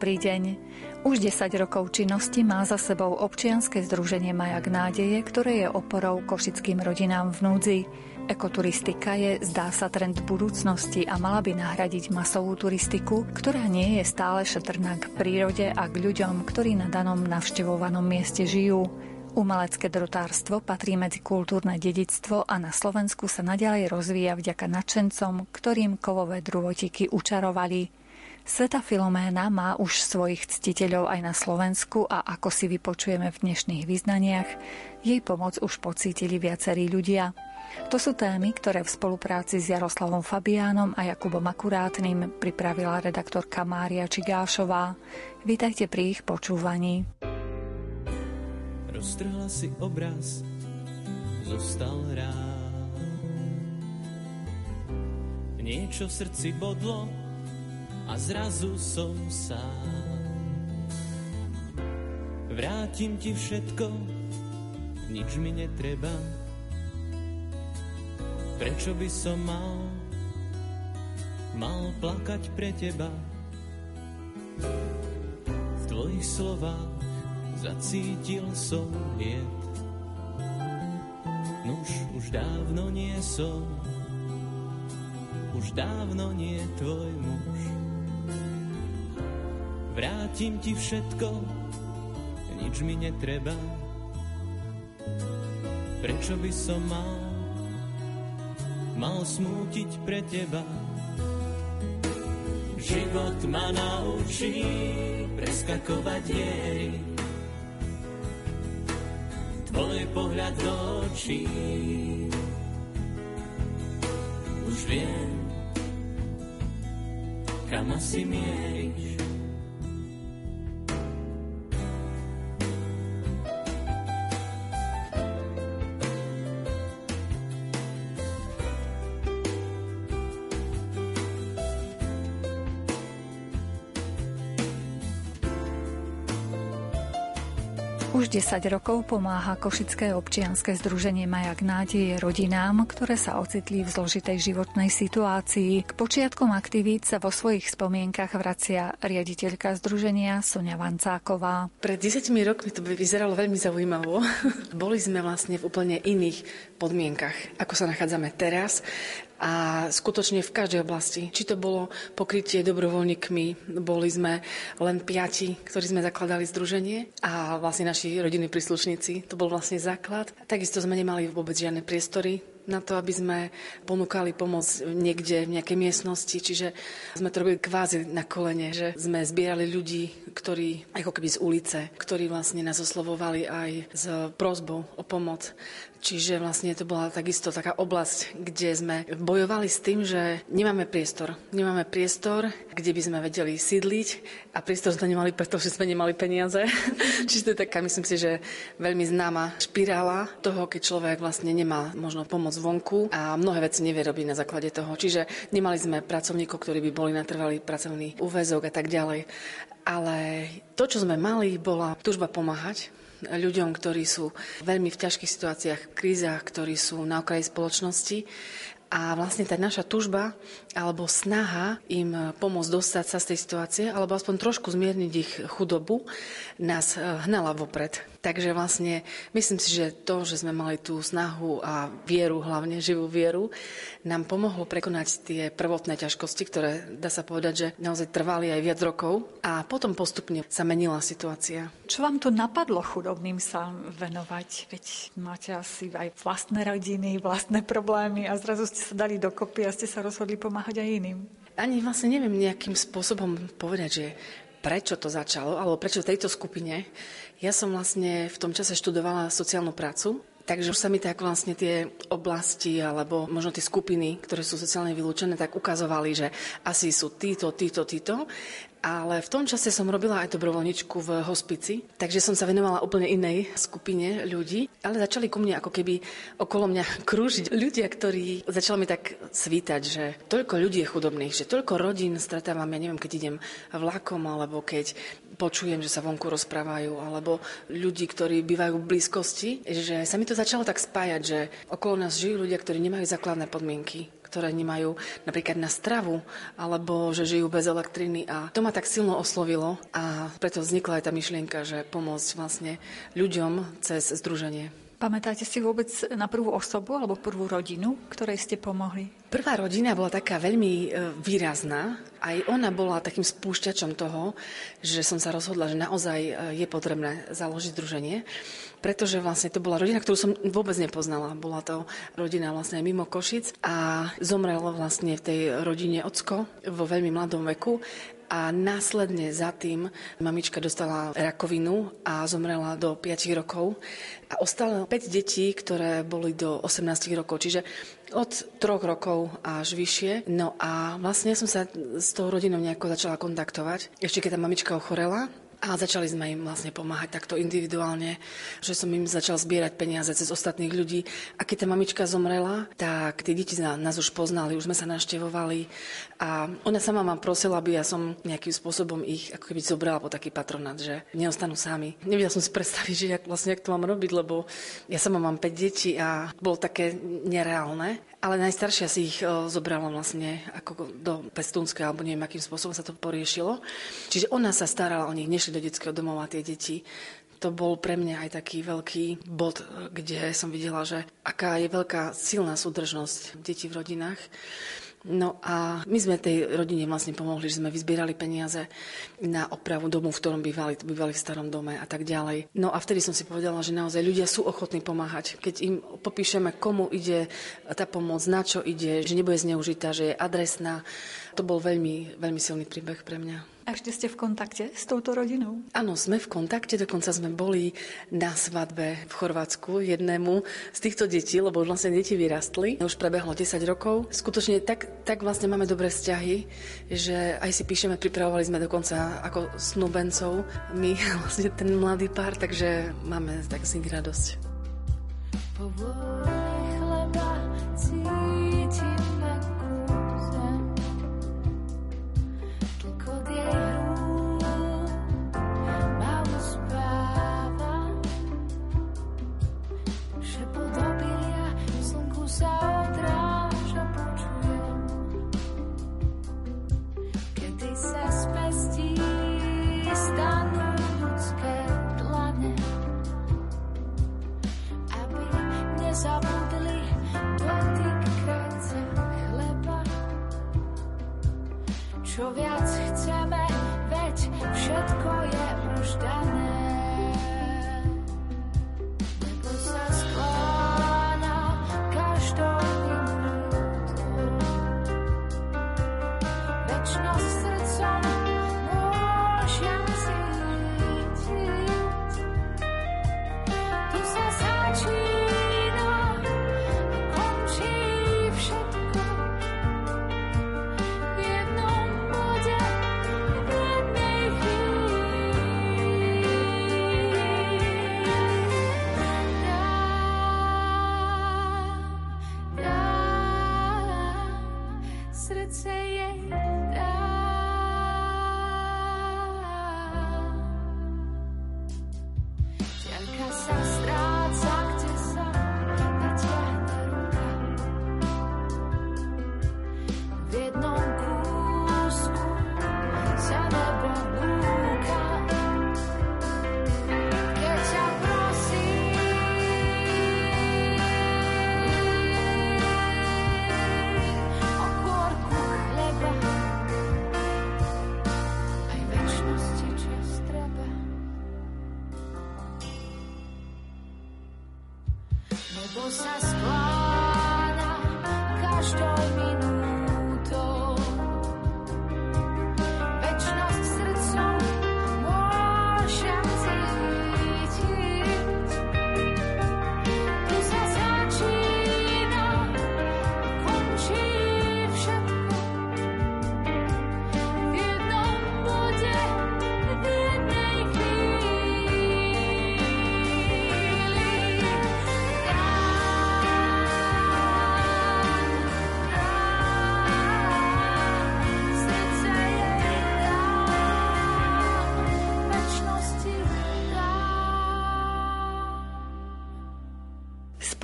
dobrý deň. Už 10 rokov činnosti má za sebou občianske združenie Majak nádeje, ktoré je oporou košickým rodinám v núdzi. Ekoturistika je, zdá sa, trend budúcnosti a mala by nahradiť masovú turistiku, ktorá nie je stále šetrná k prírode a k ľuďom, ktorí na danom navštevovanom mieste žijú. Umelecké drotárstvo patrí medzi kultúrne dedictvo a na Slovensku sa nadalej rozvíja vďaka nadšencom, ktorým kovové druhotiky učarovali. Sveta Filoména má už svojich ctiteľov aj na Slovensku a ako si vypočujeme v dnešných význaniach, jej pomoc už pocítili viacerí ľudia. To sú témy, ktoré v spolupráci s Jaroslavom Fabiánom a Jakubom Akurátnym pripravila redaktorka Mária Čigášová. Vítajte pri ich počúvaní. Roztrhla si obraz, zostal rád. Niečo v srdci bodlo, a zrazu som sám. Vrátim ti všetko, nič mi netreba. Prečo by som mal, mal plakať pre teba? V tvojich slovách zacítil som hiet. Nuž už dávno nie som, už dávno nie tvoj muž. Vrátim ti všetko, nič mi netreba. Prečo by som mal, mal smútiť pre teba? Život ma naučí preskakovať diery. Tvoj pohľad do očí už viem, kam asi mieríš. Už 10 rokov pomáha Košické občianske združenie Majak nádeje rodinám, ktoré sa ocitli v zložitej životnej situácii. K počiatkom aktivít sa vo svojich spomienkach vracia riaditeľka združenia Sonia Vancáková. Pred 10 rokmi to by vyzeralo veľmi zaujímavo. Boli sme vlastne v úplne iných podmienkach, ako sa nachádzame teraz a skutočne v každej oblasti. Či to bolo pokrytie dobrovoľníkmi, boli sme len piati, ktorí sme zakladali združenie a vlastne naši rodinní príslušníci, to bol vlastne základ. Takisto sme nemali vôbec žiadne priestory na to, aby sme ponúkali pomoc niekde v nejakej miestnosti, čiže sme to robili kvázi na kolene, že sme zbierali ľudí, ktorí ako keby z ulice, ktorí vlastne nás oslovovali aj s prozbou o pomoc. Čiže vlastne to bola takisto taká oblasť, kde sme bojovali s tým, že nemáme priestor. Nemáme priestor, kde by sme vedeli sídliť a priestor sme nemali, pretože sme nemali peniaze. Čiže to je taká, myslím si, že veľmi známa špirála toho, keď človek vlastne nemá možno pomoc zvonku a mnohé veci nevie robiť na základe toho. Čiže nemali sme pracovníkov, ktorí by boli natrvali pracovný úvezok a tak ďalej. Ale to, čo sme mali, bola túžba pomáhať ľuďom, ktorí sú veľmi v ťažkých situáciách, v krízach, ktorí sú na okraji spoločnosti a vlastne tá naša tužba alebo snaha im pomôcť dostať sa z tej situácie, alebo aspoň trošku zmierniť ich chudobu, nás hnala vopred. Takže vlastne myslím si, že to, že sme mali tú snahu a vieru, hlavne živú vieru, nám pomohlo prekonať tie prvotné ťažkosti, ktoré dá sa povedať, že naozaj trvali aj viac rokov a potom postupne sa menila situácia. Čo vám to napadlo chudobným sa venovať? Veď máte asi aj vlastné rodiny, vlastné problémy a zrazu ste sa dali dokopy a ste sa rozhodli pomáhať aj iným. Ani vlastne neviem nejakým spôsobom povedať, že prečo to začalo, alebo prečo tejto skupine. Ja som vlastne v tom čase študovala sociálnu prácu Takže už sa mi tak vlastne tie oblasti alebo možno tie skupiny, ktoré sú sociálne vylúčené, tak ukazovali, že asi sú títo, títo, títo. Ale v tom čase som robila aj dobrovoľničku v hospici, takže som sa venovala úplne inej skupine ľudí. Ale začali ku mne ako keby okolo mňa krúžiť ľudia, ktorí začali mi tak svítať, že toľko ľudí je chudobných, že toľko rodín stretávam, ja neviem, keď idem vlakom alebo keď počujem, že sa vonku rozprávajú, alebo ľudí, ktorí bývajú v blízkosti, že sa mi to začalo tak spájať, že okolo nás žijú ľudia, ktorí nemajú základné podmienky, ktoré nemajú napríklad na stravu, alebo že žijú bez elektriny. A to ma tak silno oslovilo a preto vznikla aj tá myšlienka, že pomôcť vlastne ľuďom cez združenie. Pamätáte si vôbec na prvú osobu alebo prvú rodinu, ktorej ste pomohli? Prvá rodina bola taká veľmi e, výrazná. Aj ona bola takým spúšťačom toho, že som sa rozhodla, že naozaj e, je potrebné založiť združenie, pretože vlastne to bola rodina, ktorú som vôbec nepoznala. Bola to rodina vlastne mimo Košic a zomrel vlastne v tej rodine ocko vo veľmi mladom veku a následne za tým mamička dostala rakovinu a zomrela do 5 rokov a ostalo 5 detí, ktoré boli do 18 rokov, čiže od troch rokov až vyššie. No a vlastne som sa s tou rodinou nejako začala kontaktovať. Ešte keď tá mamička ochorela, a začali sme im vlastne pomáhať takto individuálne, že som im začal zbierať peniaze cez ostatných ľudí. A keď tá mamička zomrela, tak tie deti nás už poznali, už sme sa naštevovali. A ona sama ma prosila, aby ja som nejakým spôsobom ich ako keby zobrala po taký patronát, že neostanú sami. Nevedela som si predstaviť, že jak, vlastne jak to mám robiť, lebo ja sama mám 5 detí a bolo také nereálne. Ale najstaršia si ich o, zobrala vlastne ako do pestúnskej, alebo neviem, akým spôsobom sa to poriešilo. Čiže ona sa starala o nich, nešli do detského domova tie deti. To bol pre mňa aj taký veľký bod, kde som videla, že aká je veľká silná súdržnosť detí v rodinách. No a my sme tej rodine vlastne pomohli, že sme vyzbierali peniaze na opravu domu, v ktorom bývali, bývali v starom dome a tak ďalej. No a vtedy som si povedala, že naozaj ľudia sú ochotní pomáhať. Keď im popíšeme, komu ide tá pomoc, na čo ide, že nebude zneužitá, že je adresná, to bol veľmi, veľmi silný príbeh pre mňa. A ešte ste v kontakte s touto rodinou? Áno, sme v kontakte, dokonca sme boli na svadbe v Chorvátsku jednému z týchto detí, lebo už vlastne deti vyrastli. Už prebehlo 10 rokov. Skutočne tak, tak vlastne máme dobré vzťahy, že aj si píšeme, pripravovali sme dokonca ako snúbencov my vlastne ten mladý pár, takže máme tak z nich radosť. Povôj. cosas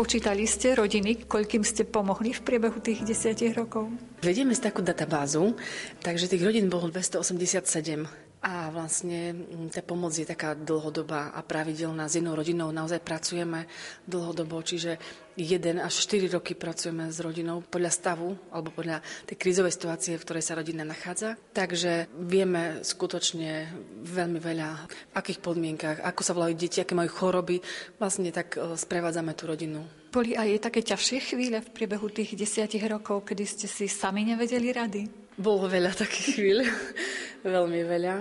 Spočítali ste rodiny, koľkým ste pomohli v priebehu tých desiatich rokov? Vedieme si takú databázu, takže tých rodín bolo 287. Vlastne mm, tá pomoc je taká dlhodobá a pravidelná. S jednou rodinou naozaj pracujeme dlhodobo, čiže 1 až 4 roky pracujeme s rodinou podľa stavu alebo podľa tej krízovej situácie, v ktorej sa rodina nachádza. Takže vieme skutočne veľmi veľa, v akých podmienkach, ako sa volajú deti, aké majú choroby. Vlastne tak e, sprevádzame tú rodinu. Boli aj také ťažšie chvíle v priebehu tých desiatich rokov, kedy ste si sami nevedeli rady? Bolo veľa takých chvíľ, veľmi veľa.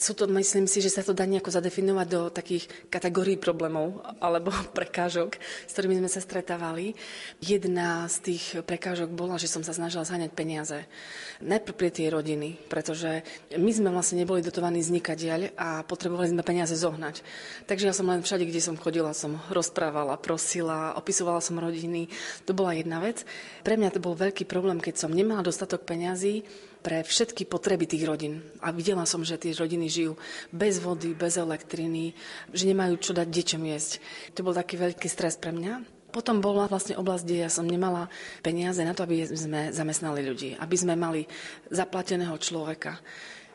Sú to, myslím si, že sa to dá nejako zadefinovať do takých kategórií problémov alebo prekážok, s ktorými sme sa stretávali. Jedna z tých prekážok bola, že som sa snažila zháňať peniaze. Najprv pre tie rodiny, pretože my sme vlastne neboli dotovaní z a potrebovali sme peniaze zohnať. Takže ja som len všade, kde som chodila, som rozprávala, prosila, opisovala som rodiny. To bola jedna vec. Pre mňa to bol veľký problém, keď som nemala dostatok peňazí pre všetky potreby tých rodín. A videla som, že tie rodiny žijú bez vody, bez elektriny, že nemajú čo dať deťom jesť. To bol taký veľký stres pre mňa. Potom bola vlastne oblasť, kde ja som nemala peniaze na to, aby sme zamestnali ľudí, aby sme mali zaplateného človeka.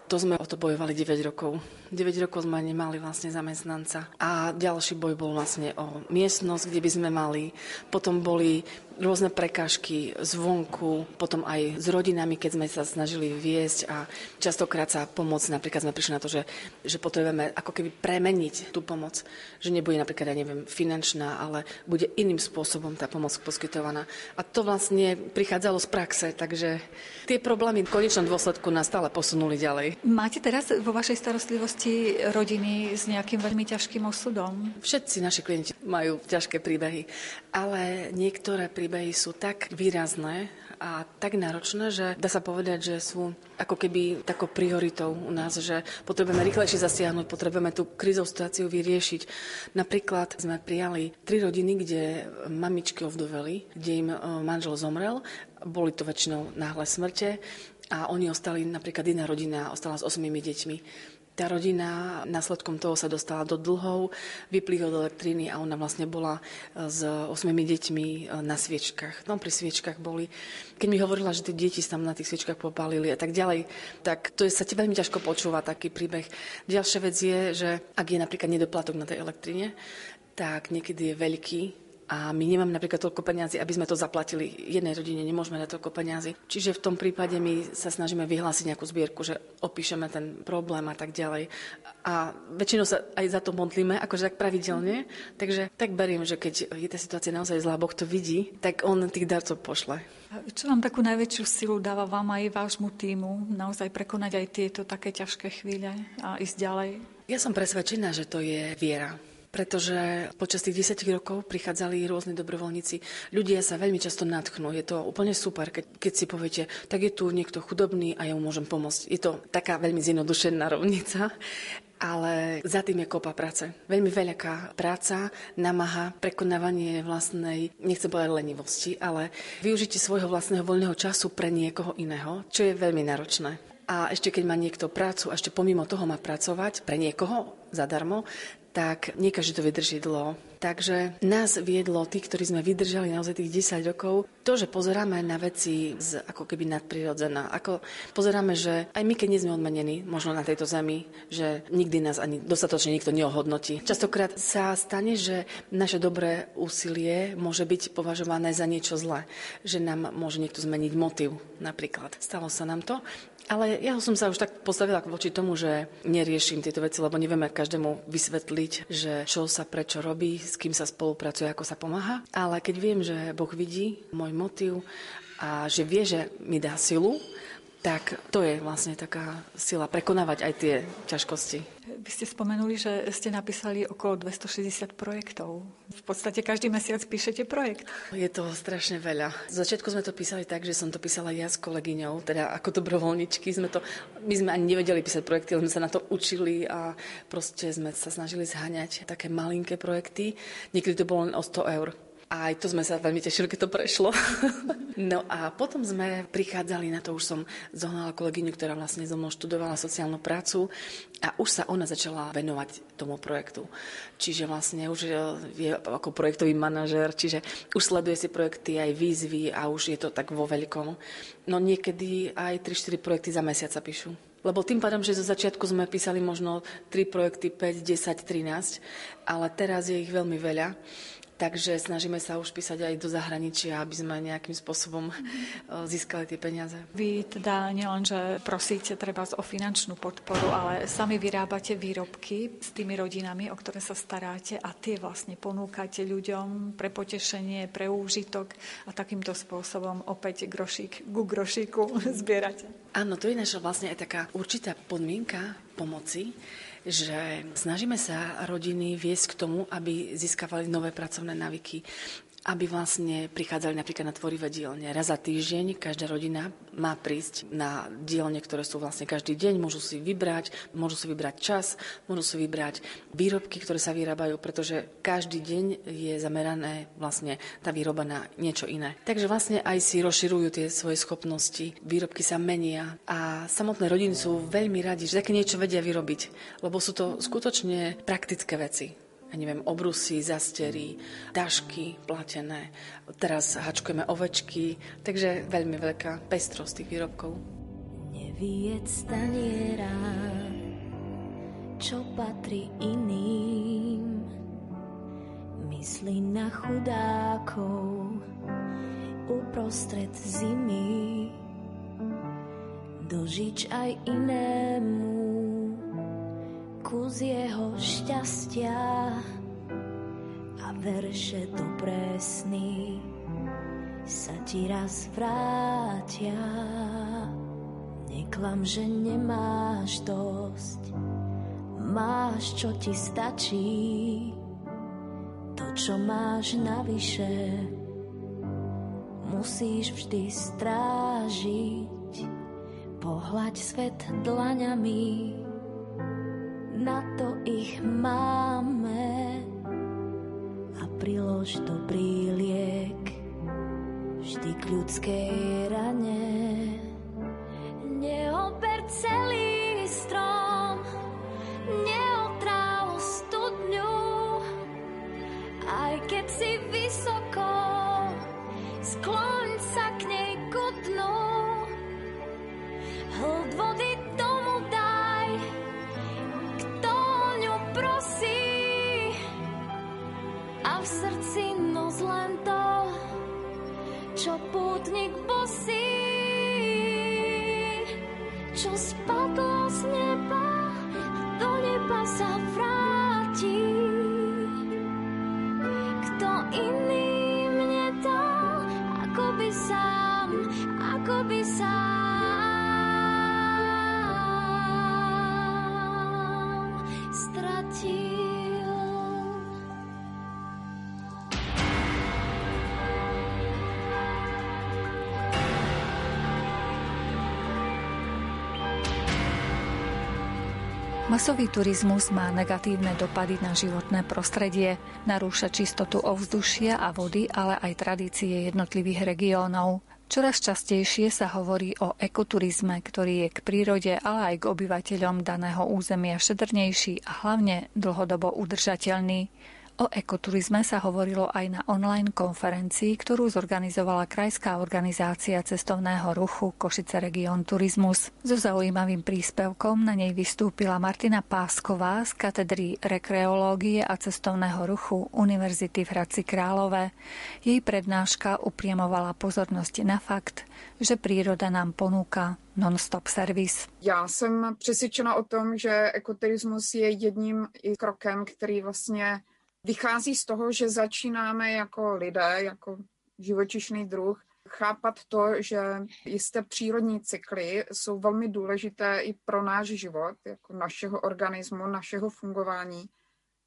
To sme o to bojovali 9 rokov. 9 rokov sme nemali vlastne zamestnanca. A ďalší boj bol vlastne o miestnosť, kde by sme mali. Potom boli rôzne prekážky zvonku, potom aj s rodinami, keď sme sa snažili viesť a častokrát sa pomôcť, napríklad sme prišli na to, že, že potrebujeme ako keby premeniť tú pomoc, že nebude napríklad, ja neviem, finančná, ale bude iným spôsobom tá pomoc poskytovaná. A to vlastne prichádzalo z praxe, takže tie problémy v konečnom dôsledku nás stále posunuli ďalej. Máte teraz vo vašej starostlivosti rodiny s nejakým veľmi ťažkým osudom? Všetci naši klienti majú ťažké príbehy, ale niektoré príbehy príbehy sú tak výrazné a tak náročné, že dá sa povedať, že sú ako keby takou prioritou u nás, že potrebujeme rýchlejšie zasiahnuť, potrebujeme tú krizovú situáciu vyriešiť. Napríklad sme prijali tri rodiny, kde mamičky ovdoveli, kde im e, manžel zomrel. Boli to väčšinou náhle smrte a oni ostali, napríklad jedna rodina ostala s osmými deťmi. Tá rodina následkom toho sa dostala do dlhov, vyplí od elektriny a ona vlastne bola e, s osmými deťmi e, na sviečkach. No pri sviečkach boli. Keď mi hovorila, že tie deti sa tam na tých sviečkach popálili a tak ďalej, tak to je, sa ti veľmi ťažko počúva taký príbeh. Ďalšia vec je, že ak je napríklad nedoplatok na tej elektrine, tak niekedy je veľký a my nemáme napríklad toľko peniazy, aby sme to zaplatili jednej rodine, nemôžeme dať toľko peniazy. Čiže v tom prípade my sa snažíme vyhlásiť nejakú zbierku, že opíšeme ten problém a tak ďalej. A väčšinou sa aj za to modlíme, akože tak pravidelne. Takže tak beriem, že keď je tá situácia naozaj zlá, Boh to vidí, tak on tých darcov pošle. Čo vám takú najväčšiu silu dáva vám aj vášmu týmu naozaj prekonať aj tieto také ťažké chvíle a ísť ďalej? Ja som presvedčená, že to je viera pretože počas tých 10 rokov prichádzali rôzni dobrovoľníci. Ľudia sa veľmi často nadchnú. Je to úplne super, keď, keď si poviete, tak je tu niekto chudobný a ja mu môžem pomôcť. Je to taká veľmi zjednodušená rovnica, ale za tým je kopa práce. Veľmi veľká práca, namaha, prekonávanie vlastnej, nechcem povedať lenivosti, ale využitie svojho vlastného voľného času pre niekoho iného, čo je veľmi náročné. A ešte keď má niekto prácu ešte pomimo toho má pracovať pre niekoho zadarmo, tak nie každý to vydrží dlho. Takže nás viedlo, tí, ktorí sme vydržali naozaj tých 10 rokov, to, že pozeráme na veci z, ako keby nadprirodzená. Ako pozeráme, že aj my, keď nie sme odmenení, možno na tejto zemi, že nikdy nás ani dostatočne nikto neohodnotí. Častokrát sa stane, že naše dobré úsilie môže byť považované za niečo zlé. Že nám môže niekto zmeniť motiv napríklad. Stalo sa nám to. Ale ja som sa už tak postavila voči tomu, že neriešim tieto veci, lebo nevieme každému vysvetliť, že čo sa prečo robí, s kým sa spolupracuje, ako sa pomáha. Ale keď viem, že Boh vidí môj motiv a že vie, že mi dá silu, tak to je vlastne taká sila prekonávať aj tie ťažkosti. Vy ste spomenuli, že ste napísali okolo 260 projektov. V podstate každý mesiac píšete projekt. Je to strašne veľa. Z začiatku sme to písali tak, že som to písala ja s kolegyňou, teda ako dobrovoľničky. Sme to, my sme ani nevedeli písať projekty, ale sme sa na to učili a proste sme sa snažili zhaňať také malinké projekty. Niekedy to bolo len o 100 eur A aj to sme sa veľmi tešili, keď to prešlo. no a potom sme prichádzali na to, už som zohnala kolegyňu, ktorá vlastne so mnou študovala sociálnu prácu a už sa ona začala venovať tomu projektu. Čiže vlastne už je ako projektový manažer, čiže už sleduje si projekty aj výzvy a už je to tak vo veľkom. No niekedy aj 3-4 projekty za mesiac sa píšu. Lebo tým pádom, že zo začiatku sme písali možno 3 projekty, 5, 10, 13, ale teraz je ich veľmi veľa. Takže snažíme sa už písať aj do zahraničia, aby sme nejakým spôsobom mm-hmm. získali tie peniaze. Vy teda nielenže prosíte treba o finančnú podporu, ale sami vyrábate výrobky s tými rodinami, o ktoré sa staráte a tie vlastne ponúkate ľuďom pre potešenie, pre úžitok a takýmto spôsobom opäť grošík ku grošíku zbierate. Áno, to je naša vlastne aj taká určitá podmienka pomoci, že snažíme sa rodiny viesť k tomu, aby získavali nové pracovné návyky, aby vlastne prichádzali napríklad na tvorivé dielne. Raz za týždeň každá rodina má prísť na dielne, ktoré sú vlastne každý deň, môžu si vybrať, môžu si vybrať čas, môžu si vybrať výrobky, ktoré sa vyrábajú, pretože každý deň je zamerané vlastne tá výroba na niečo iné. Takže vlastne aj si rozširujú tie svoje schopnosti, výrobky sa menia a samotné rodiny sú veľmi radi, že také niečo vedia vyrobiť, lebo sú to skutočne praktické veci neviem, obrusy, zastery, dažky platené. Teraz hačkujeme ovečky, takže veľmi veľká pestrosť tých výrobkov. Neviec staniera, čo patrí iným. Myslí na chudákov uprostred zimy. Dožič aj inému kus jeho šťastia a verše to presný sa ti raz vrátia. Neklam, že nemáš dosť, máš, čo ti stačí, to, čo máš navyše, musíš vždy strážiť, pohľať svet dlaňami, ich máme a prilož dobrý liek vždy k ľudskej rane. Neober celý strom, neotráv studňu, aj keď si vysoko, skloň v srdci noc len to, čo pútnik bosí, čo spadlo Masový turizmus má negatívne dopady na životné prostredie, narúša čistotu ovzdušia a vody, ale aj tradície jednotlivých regiónov. Čoraz častejšie sa hovorí o ekoturizme, ktorý je k prírode, ale aj k obyvateľom daného územia šetrnejší a hlavne dlhodobo udržateľný. O ekoturizme sa hovorilo aj na online konferencii, ktorú zorganizovala Krajská organizácia cestovného ruchu Košice Region Turizmus. So zaujímavým príspevkom na nej vystúpila Martina Pásková z katedry rekreológie a cestovného ruchu Univerzity v Hradci Králové. Jej prednáška upriemovala pozornosť na fakt, že príroda nám ponúka non-stop servis. Já jsem přesvědčena o tom, že ekoturismus je jedním krokem, který vlastně vychází z toho, že začínáme jako lidé, jako živočišný druh, chápat to, že jisté přírodní cykly jsou velmi důležité i pro náš život, jako našeho organismu, našeho fungování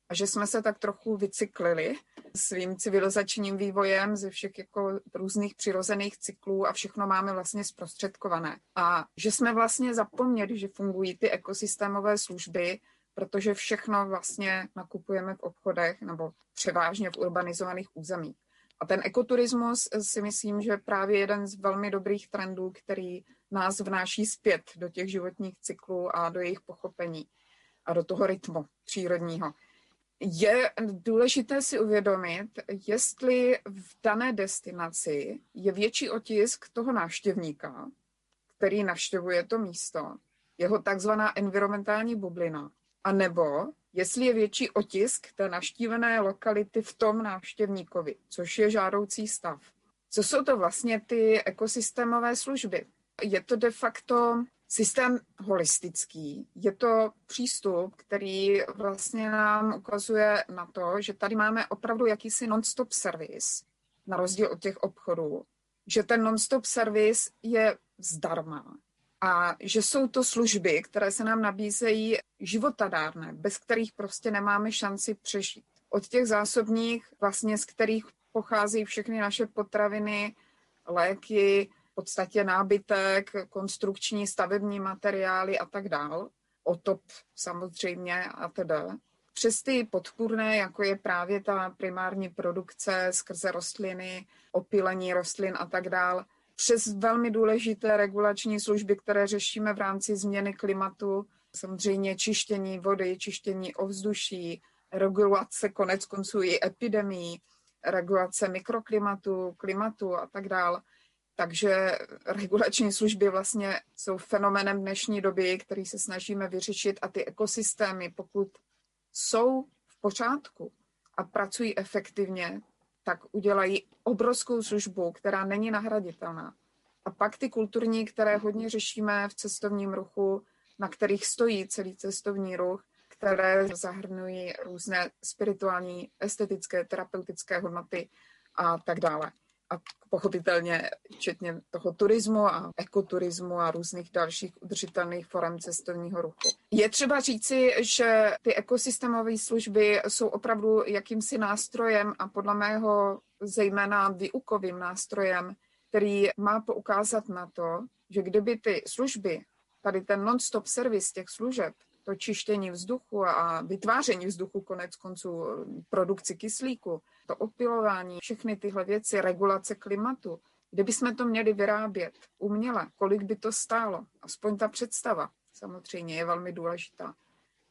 a že jsme se tak trochu vycyklili svým civilizačním vývojem ze všech jako různých přirozených cyklů a všechno máme vlastně zprostředkované. A že jsme vlastně zapomněli, že fungují ty ekosystémové služby, protože všechno vlastně nakupujeme v obchodech nebo převážně v urbanizovaných územích. A ten ekoturismus si myslím, že je právě jeden z velmi dobrých trendů, který nás vnáší zpět do těch životních cyklů a do jejich pochopení a do toho rytmu přírodního. Je důležité si uvědomit, jestli v dané destinaci je větší otisk toho návštěvníka, který navštěvuje to místo, jeho takzvaná environmentální bublina, a nebo jestli je větší otisk té navštívené lokality v tom návštěvníkovi, což je žádoucí stav. Co jsou to vlastně ty ekosystémové služby? Je to de facto systém holistický. Je to přístup, který vlastně nám ukazuje na to, že tady máme opravdu jakýsi non-stop service, na rozdíl od těch obchodů, že ten non-stop service je zdarma a že jsou to služby, které se nám nabízejí životadárné, bez kterých prostě nemáme šanci přežít. Od těch zásobních, vlastně z kterých pochází všechny naše potraviny, léky, v podstatě nábytek, konstrukční stavební materiály a tak dál, otop samozřejmě a teda. Přes ty podpůrné, jako je právě ta primární produkce skrze rostliny, opilení rostlin a tak dál, přes velmi důležité regulační služby, které řešíme v rámci změny klimatu, samozřejmě čištění vody, čištění ovzduší, regulace konec konců i epidemí, regulace mikroklimatu, klimatu a tak dále. Takže regulační služby vlastně jsou fenomenem dnešní doby, který se snažíme vyřešit a ty ekosystémy, pokud jsou v pořádku a pracují efektivně, tak udělají obrovskou službu, která není nahraditelná. A pak ty kulturní, které hodně řešíme v cestovním ruchu, na kterých stojí celý cestovní ruch, které zahrnují různé spirituální, estetické, terapeutické hodnoty a tak dále a pochopitelně včetně toho turismu a ekoturismu a různých dalších udržitelných forem cestovního ruchu. Je třeba říci, že ty ekosystémové služby jsou opravdu jakýmsi nástrojem a podle mého zejména výukovým nástrojem, který má poukázat na to, že kdyby ty služby, tady ten non-stop servis těch služeb, to čištění vzduchu a vytváření vzduchu konec konců, produkci kyslíku, to opilování, všechny tyhle věci, regulace klimatu, kdyby jsme to měli vyrábět uměle, kolik by to stálo? Aspoň ta představa samozřejmě je velmi důležitá.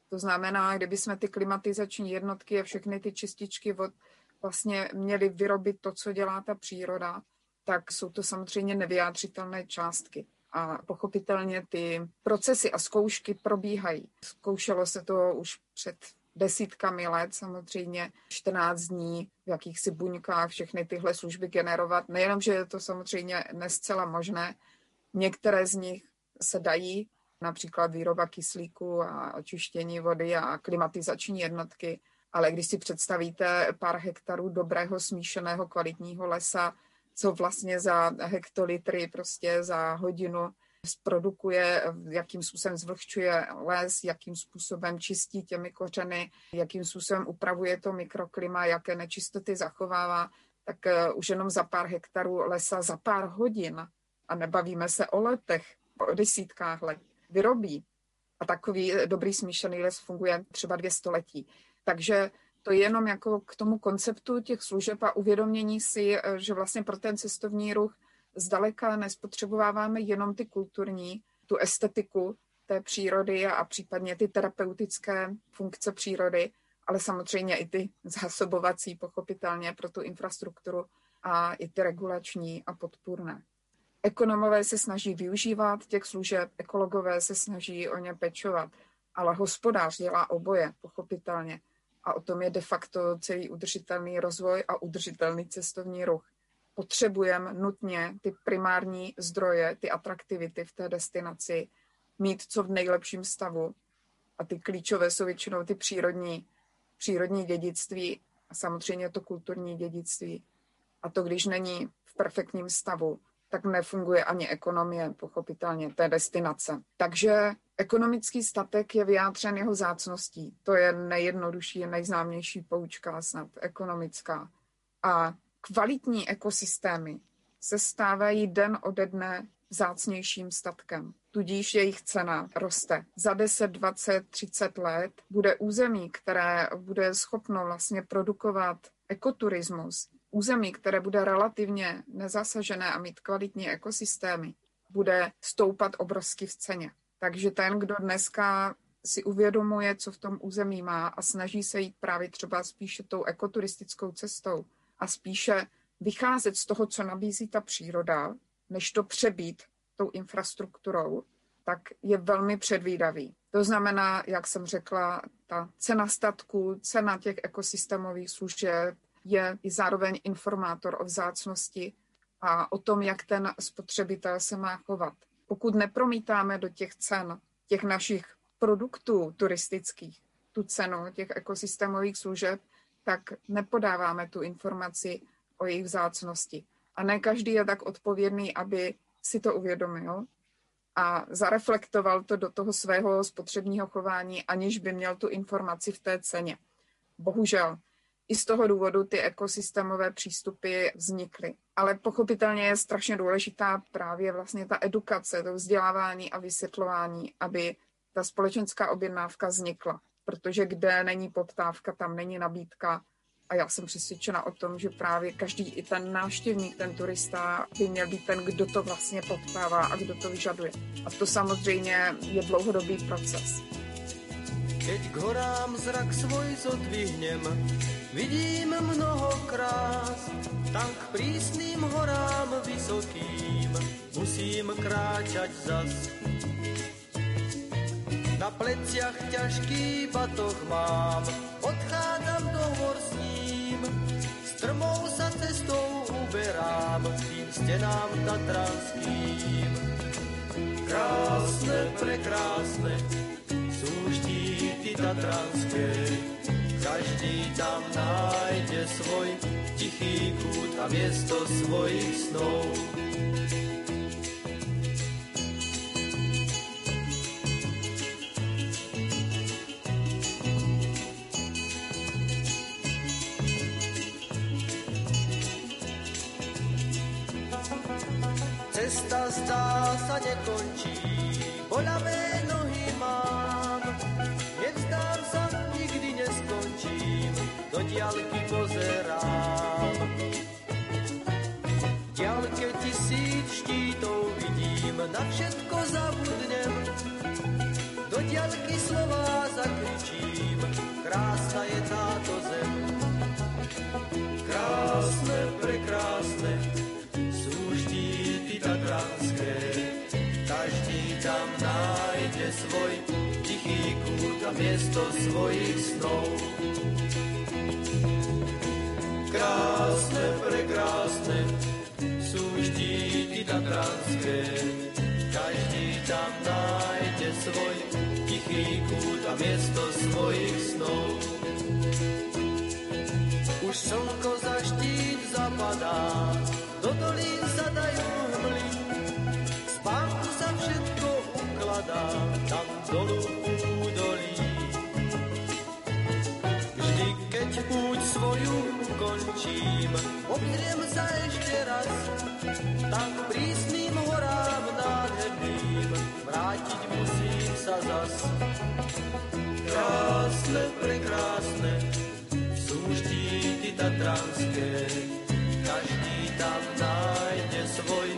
To znamená, kdyby jsme ty klimatizační jednotky a všechny ty čističky vod vlastně měli vyrobit to, co dělá ta příroda, tak jsou to samozřejmě nevyjádřitelné částky a pochopitelně ty procesy a zkoušky probíhají. Zkoušelo se to už před desítkami let, samozřejmě 14 dní v jakýchsi buňkách všechny tyhle služby generovat. Nejenom, že je to samozřejmě nescela možné, některé z nich se dají, například výroba kyslíku a očištění vody a klimatizační jednotky, ale když si představíte pár hektarů dobrého smíšeného kvalitního lesa, co vlastně za hektolitry prostě za hodinu zprodukuje, jakým způsobem zvlhčuje les, jakým způsobem čistí těmi kořeny, jakým způsobem upravuje to mikroklima, jaké nečistoty zachovává, tak eh, už jenom za pár hektarů lesa za pár hodin, a nebavíme se o letech, o desítkách let, vyrobí. A takový dobrý smíšený les funguje třeba dvě století. Takže to je jenom jako k tomu konceptu těch služeb a uvědomění si, eh, že vlastně pro ten cestovní ruch zdaleka nespotřebováváme jenom ty kulturní, tu estetiku té přírody a případně ty terapeutické funkce přírody, ale samozřejmě i ty zásobovací, pochopitelně pro tu infrastrukturu a i ty regulační a podpůrné. Ekonomové se snaží využívat těch služeb, ekologové se snaží o ně pečovat, ale hospodář dělá oboje, pochopitelně. A o tom je de facto celý udržitelný rozvoj a udržitelný cestovní ruch. Potřebujeme nutně ty primární zdroje, ty atraktivity v té destinaci mít co v nejlepším stavu. A ty klíčové jsou většinou ty přírodní, přírodní dědictví a samozřejmě to kulturní dědictví. A to, když není v perfektním stavu, tak nefunguje ani ekonomie, pochopitelně, té destinace. Takže ekonomický statek je vyjádřen jeho zácností. To je nejjednodušší, nejznámější poučka snad ekonomická. A kvalitní ekosystémy se stávají den ode dne zácnějším statkem. Tudíž jejich cena roste. Za 10, 20, 30 let bude území, které bude schopno vlastně produkovat ekoturismus, území, které bude relativně nezasažené a mít kvalitní ekosystémy, bude stoupat obrovsky v ceně. Takže ten, kdo dneska si uvědomuje, co v tom území má a snaží se jít právě třeba spíše tou ekoturistickou cestou a spíše vycházet z toho, co nabízí ta příroda, než to přebít tou infrastrukturou, tak je velmi předvídavý. To znamená, jak jsem řekla, ta cena statku, cena těch ekosystémových služeb je i zároveň informátor o vzácnosti a o tom, jak ten spotřebitel se má chovat. Pokud nepromítáme do těch cen těch našich produktů turistických tu cenu těch ekosystémových služeb, tak nepodáváme tu informaci o jejich vzácnosti. A ne každý je tak odpovědný, aby si to uvědomil a zareflektoval to do toho svého spotřebního chování, aniž by měl tu informaci v té ceně. Bohužel, i z toho důvodu ty ekosystémové přístupy vznikly. Ale pochopitelně je strašně důležitá právě vlastně ta edukace, to vzdělávání a vysvětlování, aby ta společenská objednávka vznikla. Protože kde není poptávka, tam není nabídka a já jsem přesvědčena o tom, že právě každý i ten návštěvník, ten turista by měl být ten, kdo to vlastně poptává a kdo to vyžaduje. A to samozřejmě je dlouhodobý proces. Keď k horám zrak svoj zodvihnem, vidím mnoho krás, tam k prísným horám vysokým musím kráčať zas. Na pleciach ťažký batoh mám, odchádzam do hor s ním. Strmou sa cestou uberám tým stenám tatranským. Krásne, prekrásne sú štíty tatranské, každý tam nájde svoj tichý kút a miesto svojich snov. Cesta zdá sa nekončí, bolavé na všetko zabudnem. Do diaľky slova zakričím, krásna je táto zem. Krásne, prekrásne, sú štíty tatranské. Každý tam nájde svoj tichý kút a miesto svojich snov. Krásne, prekrásne sú štíty tatranské. Miesto svojich snov. Už slnko za štít zapadá, do dolín sa dajú hmly. Spánku sa všetko ukladá, tam dolu údolí. Vždy, keď púť svoju ukončím, obzriem sa ešte raz, tam k prísnym horám nádherným vrátiť musím sa zas. Krásne, prekrásne, sú štíty tatranské, každý tam nájde svoj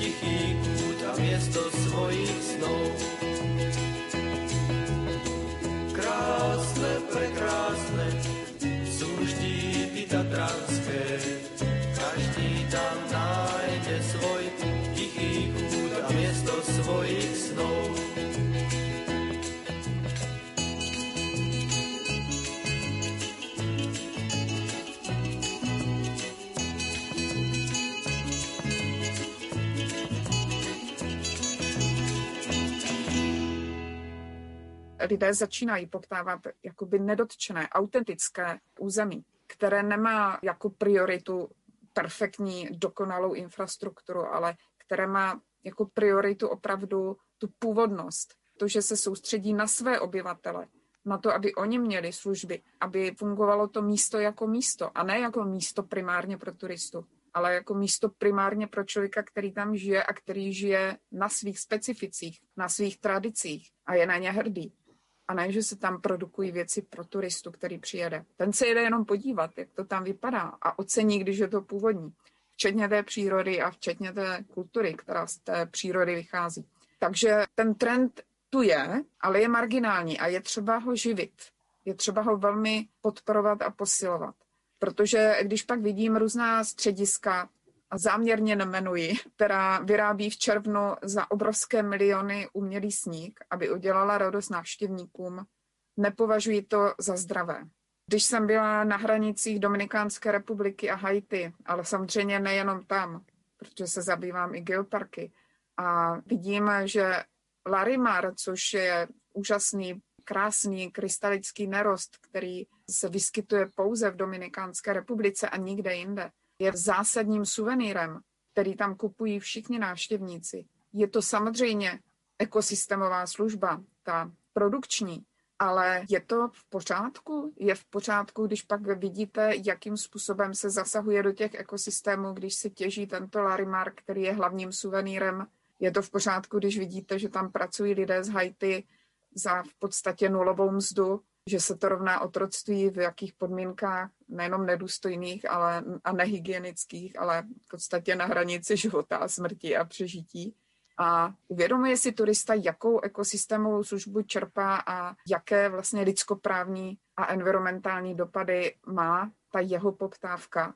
tichý kút a miesto svojich snov. Krásne, prekrásne sú štíty tatranské, lidé začínají poptávat jakoby nedotčené, autentické území, které nemá jako prioritu perfektní, dokonalou infrastrukturu, ale které má jako prioritu opravdu tu původnost. To, že se soustředí na své obyvatele, na to, aby oni měli služby, aby fungovalo to místo jako místo a ne jako místo primárně pro turistu, ale jako místo primárně pro člověka, který tam žije a který žije na svých specificích, na svých tradicích a je na ně hrdý a ne, že se tam produkují věci pro turistu, který přijede. Ten se jede jenom podívat, jak to tam vypadá a ocení, když je to původní. Včetně té přírody a včetně té kultury, která z té přírody vychází. Takže ten trend tu je, ale je marginální a je třeba ho živit. Je třeba ho velmi podporovat a posilovat. Protože když pak vidím různá střediska, záměrně nemenuji, která vyrábí v červnu za obrovské miliony umělý sníh, aby udělala radost návštěvníkům, nepovažuji to za zdravé. Když jsem byla na hranicích Dominikánské republiky a Haiti, ale samozřejmě nejenom tam, protože se zabývám i geoparky, a vidím, že Larimar, což je úžasný, krásný krystalický nerost, který se vyskytuje pouze v Dominikánské republice a nikde jinde, je zásadním suvenýrem, který tam kupují všichni návštěvníci. Je to samozřejmě ekosystémová služba, ta produkční, ale je to v pořádku? Je v pořádku, když pak vidíte, jakým způsobem se zasahuje do těch ekosystémů, když se těží tento Larimar, který je hlavním suvenýrem je to v pořádku, když vidíte, že tam pracují lidé z Haiti za v podstatě nulovou mzdu, že se to rovná otroctví v jakých podmínkách, nejenom nedůstojných ale, a nehygienických, ale v podstatě na hranici života a smrti a přežití. A uvědomuje si turista, jakou ekosystémovou službu čerpá a jaké vlastně lidskoprávní a environmentální dopady má ta jeho poptávka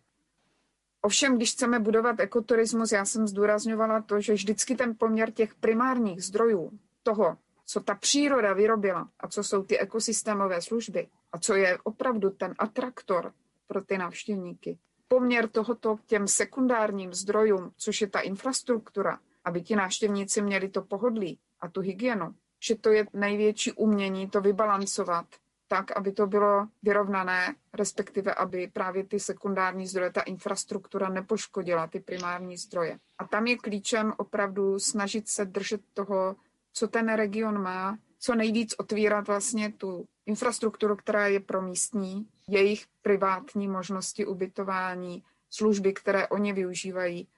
Ovšem, když chceme budovat ekoturismus, já jsem zdůrazňovala to, že vždycky ten poměr těch primárních zdrojů, toho, co ta příroda vyrobila a co jsou ty ekosystémové služby a co je opravdu ten atraktor pro ty návštěvníky, poměr tohoto k těm sekundárním zdrojům, což je ta infrastruktura, aby ti návštěvníci měli to pohodlí a tu hygienu, že to je největší umění to vybalancovat tak, aby to bylo vyrovnané, respektive aby právě ty sekundární zdroje, ta infrastruktura nepoškodila ty primární zdroje. A tam je klíčem opravdu snažit se držet toho, co ten region má, co nejvíc otvírat vlastně tu infrastrukturu, která je pro místní, jejich privátní možnosti ubytování, služby, které oni využívají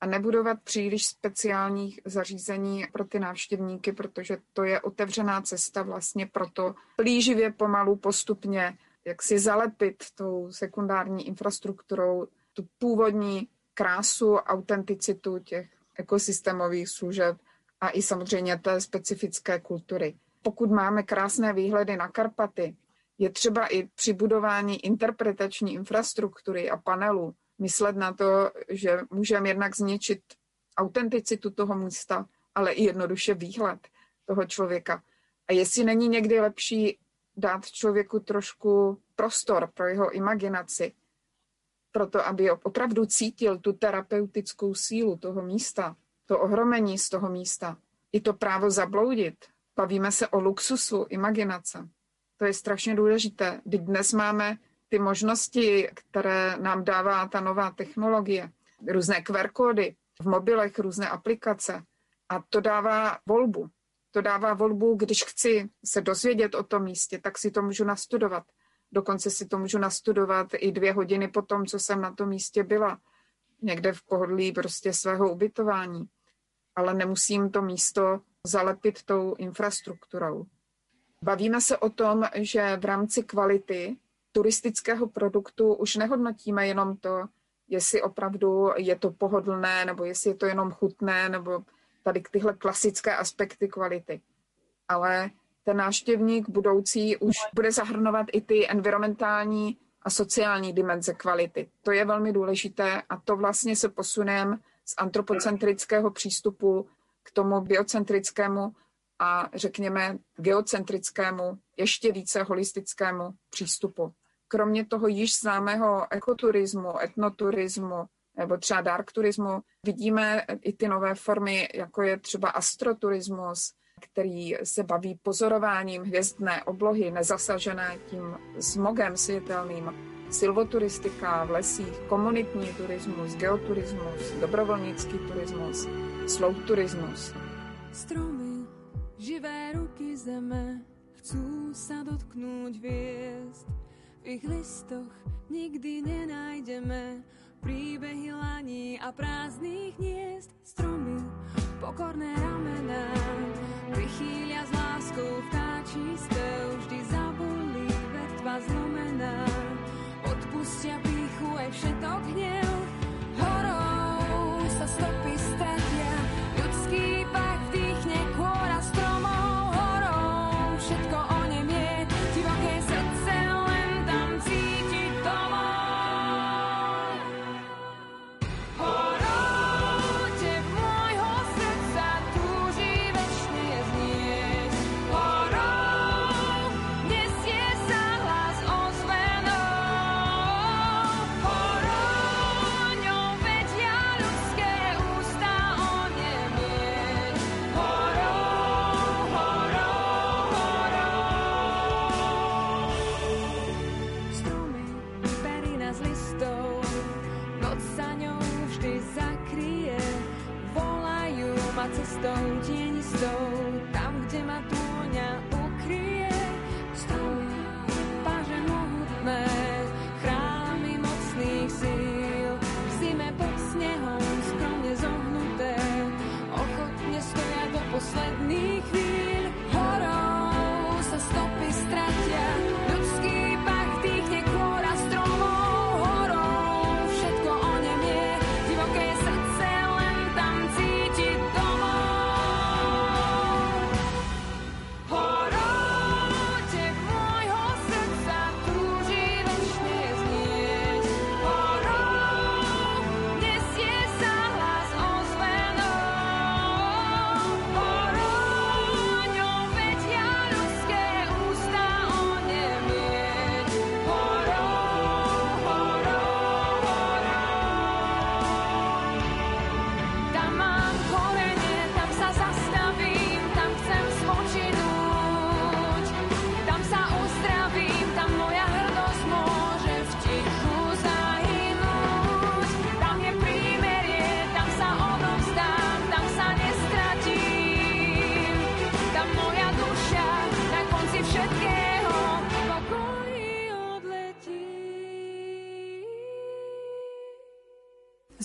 a nebudovat příliš speciálních zařízení pro ty návštěvníky, protože to je otevřená cesta vlastně proto plíživě pomalu postupně, jak si zalepit tou sekundární infrastrukturou tu původní krásu, autenticitu těch ekosystémových služeb a i samozřejmě té specifické kultury. Pokud máme krásné výhledy na Karpaty, je třeba i při budování interpretační infrastruktury a panelů myslet na to, že můžeme jednak zničit autenticitu toho místa, ale i jednoduše výhled toho člověka. A jestli není někdy lepší dát člověku trošku prostor pro jeho imaginaci, proto aby opravdu cítil tu terapeutickou sílu toho místa, to ohromení z toho místa, i to právo zabloudit. Bavíme se o luxusu imaginace. To je strašně důležité. Dnes máme ty možnosti, které nám dává ta nová technologie, různé QR kódy v mobilech, různé aplikace. A to dává volbu. To dává volbu, když chci se dozvědět o tom místě, tak si to můžu nastudovat. Dokonce si to můžu nastudovat i dvě hodiny po tom, co jsem na tom místě byla. Někde v pohodlí prostě svého ubytování. Ale nemusím to místo zalepit tou infrastrukturou. Bavíme se o tom, že v rámci kvality turistického produktu už nehodnotíme jenom to, jestli opravdu je to pohodlné, nebo jestli je to jenom chutné, nebo tady tyhle klasické aspekty kvality. Ale ten náštěvník budoucí už bude zahrnovat i ty environmentální a sociální dimenze kvality. To je velmi důležité a to vlastně se posuneme z antropocentrického přístupu k tomu biocentrickému a řekněme geocentrickému, ještě více holistickému přístupu. Kromě toho již známého ekoturismu, etnoturismu nebo třeba dark turismu, vidíme i ty nové formy, jako je třeba astroturismus, který se baví pozorováním hvězdné oblohy nezasažené tím smogem světelným, silvoturistika v lesích, komunitní turismus, geoturismus, dobrovolnický turismus, slow turismus. Stromy, živé ruky zeme, chcú sa dotknúť hviezd, v ich listoch nikdy nenájdeme príbehy laní a prázdnych hniezd. Stromy, pokorné ramená, vychýlia s láskou vtáčí spev. hlava zlomená. Odpustia píchu aj všetok hnev, horou sa stopy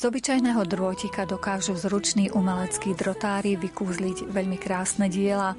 Obyčajného drôtika dokážu zruční umeleckí drotári vykúzliť veľmi krásne diela.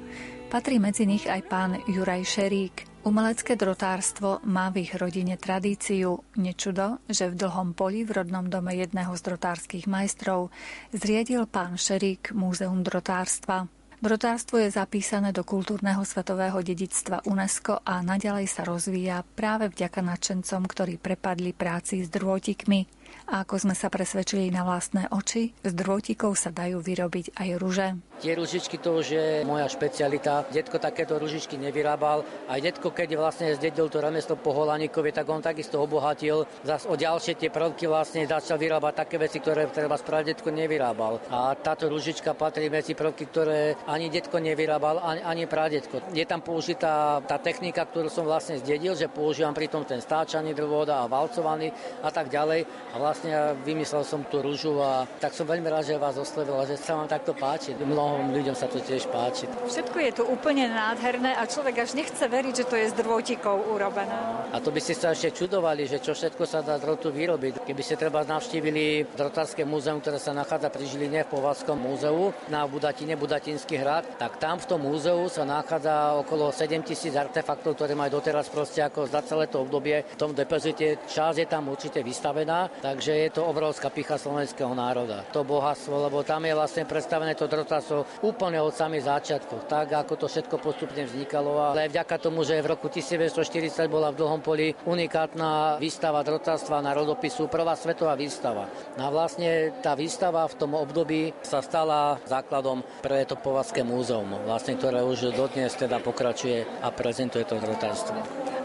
Patrí medzi nich aj pán Juraj Šerík. Umelecké drotárstvo má v ich rodine tradíciu. Nečudo, že v dlhom poli v rodnom dome jedného z drotárskych majstrov zriedil pán Šerík Múzeum drotárstva. Drotárstvo je zapísané do kultúrneho svetového dedictva UNESCO a naďalej sa rozvíja práve vďaka nadšencom, ktorí prepadli práci s drôtikmi. A ako sme sa presvedčili na vlastné oči, z drôtikov sa dajú vyrobiť aj ruže. Tie ružičky to už je moja špecialita. Detko takéto ružičky nevyrábal. Aj detko, keď vlastne zdedil to remeslo po Holanikovi, tak on takisto obohatil. Zas o ďalšie tie prvky vlastne začal vyrábať také veci, ktoré treba spraviť detko nevyrábal. A táto ružička patrí medzi prvky, ktoré ani detko nevyrábal, ani, ani pradetko. Je tam použitá tá technika, ktorú som vlastne zdedil, že používam pritom ten stáčaný drôda a valcovaný a tak ďalej. A vlastne vymyslel som tú rúžu a tak som veľmi rád, že vás oslovila, že sa vám takto páči. Mnohom ľuďom sa to tiež páči. Všetko je tu úplne nádherné a človek až nechce veriť, že to je z drôtikov urobené. A to by ste sa ešte čudovali, že čo všetko sa dá drotu vyrobiť. Keby ste treba navštívili Drotárske múzeum, ktoré sa nachádza pri Žiline v Povazskom múzeu na Budatine, Budatinský hrad, tak tam v tom múzeu sa nachádza okolo 7 tisíc artefaktov, ktoré majú doteraz proste ako za celé to obdobie v tom depozite. Časť je tam určite vystavená, takže je to obrovská picha slovenského národa. To bohatstvo, lebo tam je vlastne predstavené to drotárstvo úplne od samých začiatkov, tak ako to všetko postupne vznikalo. Ale vďaka tomu, že v roku 1940 bola v Dlhom poli unikátna výstava drotárstva na rodopisu, prvá svetová výstava. No a vlastne tá výstava v tom období sa stala základom pre to Povazské múzeum, vlastne, ktoré už dodnes teda pokračuje a prezentuje to drotárstvo.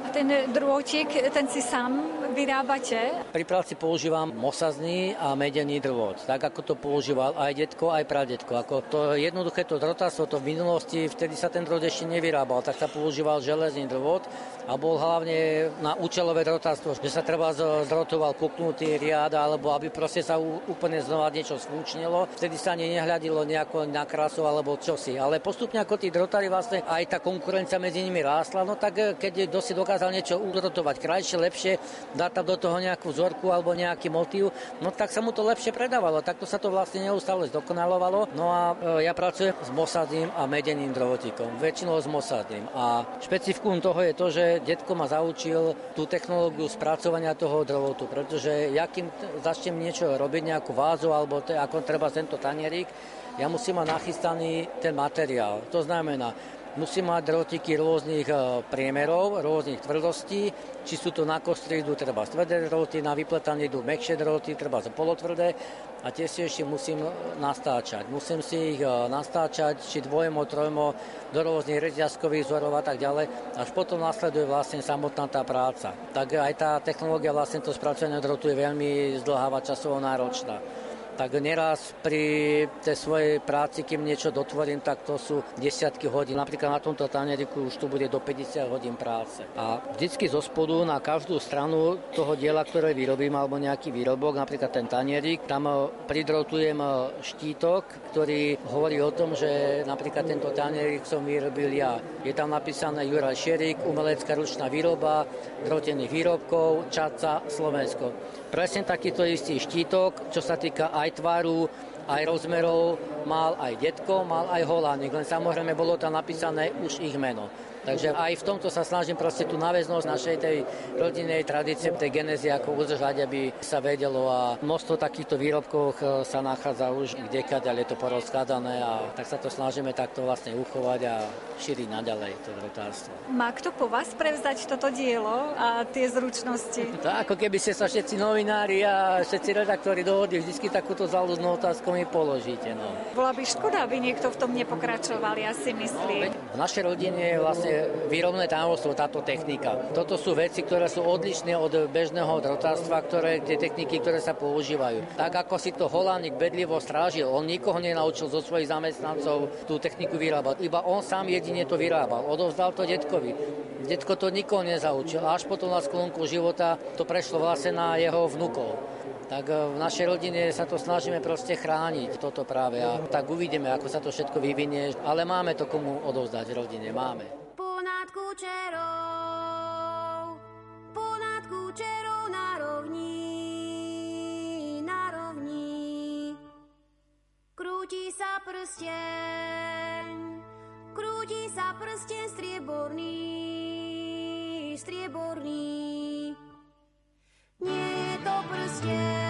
A ten drôtik, ten si sám vyrábate? Pri práci používam mosazný a medený drôt, tak ako to používal aj detko, aj pradetko. Ako to jednoduché to drotárstvo, to v minulosti, vtedy sa ten drôt ešte nevyrábal, tak sa používal železný drôt a bol hlavne na účelové drotárstvo, že sa treba zdrotoval puknutý riad, alebo aby proste sa úplne znova niečo sfúčnilo. Vtedy sa ani nehľadilo nejako na krásu alebo čosi. Ale postupne ako tí drotári vlastne aj tá konkurencia medzi nimi rástla, no tak keď dosť dokázal niečo udrotovať krajšie, lepšie, dať tam do toho nejakú vzorku alebo nejaký motív, no tak sa mu to lepšie predávalo. Takto sa to vlastne neustále zdokonalovalo. No a e, ja pracujem s mosadným a medeným drovotíkom, väčšinou s mosadným. A špecifikum toho je to, že detko ma zaučil tú technológiu spracovania toho drovotu, pretože ja kým začnem niečo robiť, nejakú vázu alebo te, ako treba tento tanierik, ja musím mať nachystaný ten materiál. To znamená, musím mať drotiky rôznych e, priemerov, rôznych tvrdostí, či sú to na kostri idú treba tvrdé droty, na vypletanie idú mekšie droty, treba polotvrdé a tie si ešte musím nastáčať. Musím si ich e, nastáčať, či dvojmo, trojmo, do rôznych reťazkových vzorov a tak ďalej. Až potom nasleduje vlastne samotná tá práca. Tak aj tá technológia vlastne to spracovania drotu je veľmi zdlháva časovo náročná tak neraz pri tej svojej práci, kým niečo dotvorím, tak to sú desiatky hodín. Napríklad na tomto taneriku už tu bude do 50 hodín práce. A vždycky zo spodu na každú stranu toho diela, ktoré vyrobím, alebo nejaký výrobok, napríklad ten tanierik, tam e, pridrotujem e, štítok, ktorý hovorí o tom, že napríklad tento tanierik som vyrobil ja. Je tam napísané Juraj Šerik, umelecká ručná výroba, drotených výrobkov, Čaca, Slovensko. Presne takýto istý štítok, čo sa týka aj tvaru, aj rozmerov, mal aj detko, mal aj holánik, len samozrejme bolo tam napísané už ich meno. Takže aj v tomto sa snažím proste tú náväznosť našej tej rodinnej tradície, tej genezy ako udržať, aby sa vedelo a množstvo takýchto výrobkov e, sa nachádza už kdekať, ale je to porozkladané a tak sa to snažíme takto vlastne uchovať a šíriť naďalej to drotárstvo. Má kto po vás prevzdať toto dielo a tie zručnosti? To ako keby ste sa všetci novinári a všetci redaktori dohodli, vždy takúto záľudnú otázku mi položíte. No. Bola by škoda, aby niekto v tom nepokračoval, ja si myslím. V našej rodine je vlastne výrobné tajomstvo táto technika. Toto sú veci, ktoré sú odlišné od bežného drotárstva, ktoré, tie techniky, ktoré sa používajú. Tak ako si to Holánik bedlivo strážil, on nikoho nenaučil zo svojich zamestnancov tú techniku vyrábať. Iba on sám jedine to vyrábal. Odovzdal to detkovi. Detko to nikoho nezaučil. Až potom na sklonku života to prešlo vlastne na jeho vnukov tak e, v našej rodine sa to snažíme proste chrániť, toto práve. A tak uvidíme, ako sa to všetko vyvinie, ale máme to komu odovzdať rodine, máme. Ponad kučerou, ponad kučerou na rovni, na rovni. Krúti sa prsteň, krúti sa prsteň strieborný, strieborný. Nie je to prsteň,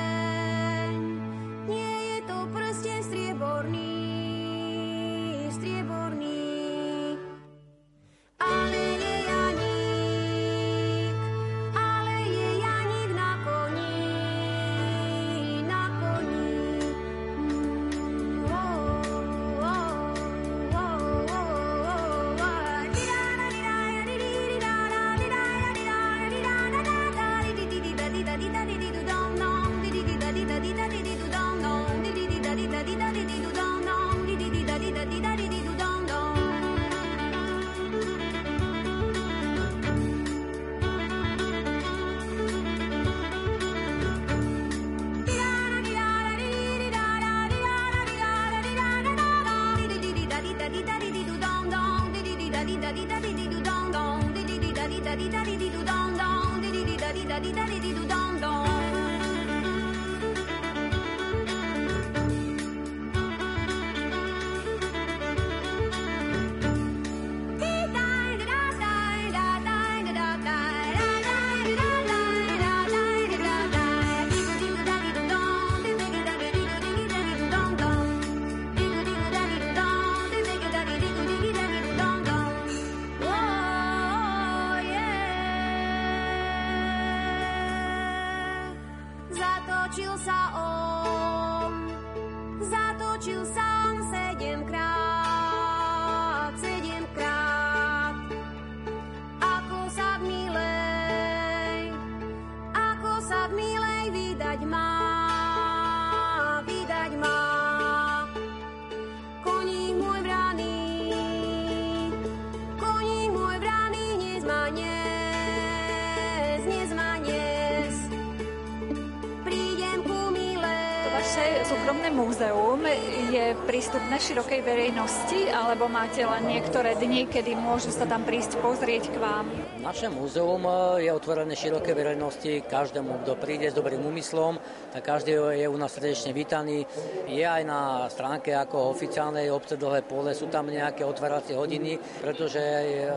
súkromné múzeum je prístupné širokej verejnosti, alebo máte len niektoré dni, kedy môžu sa tam prísť pozrieť k vám? Naše múzeum je otvorené širokej verejnosti každému, kto príde s dobrým úmyslom, tak každý je u nás srdečne vítaný. Je aj na stránke ako oficiálnej obce Dlhé pole, sú tam nejaké otváracie hodiny, pretože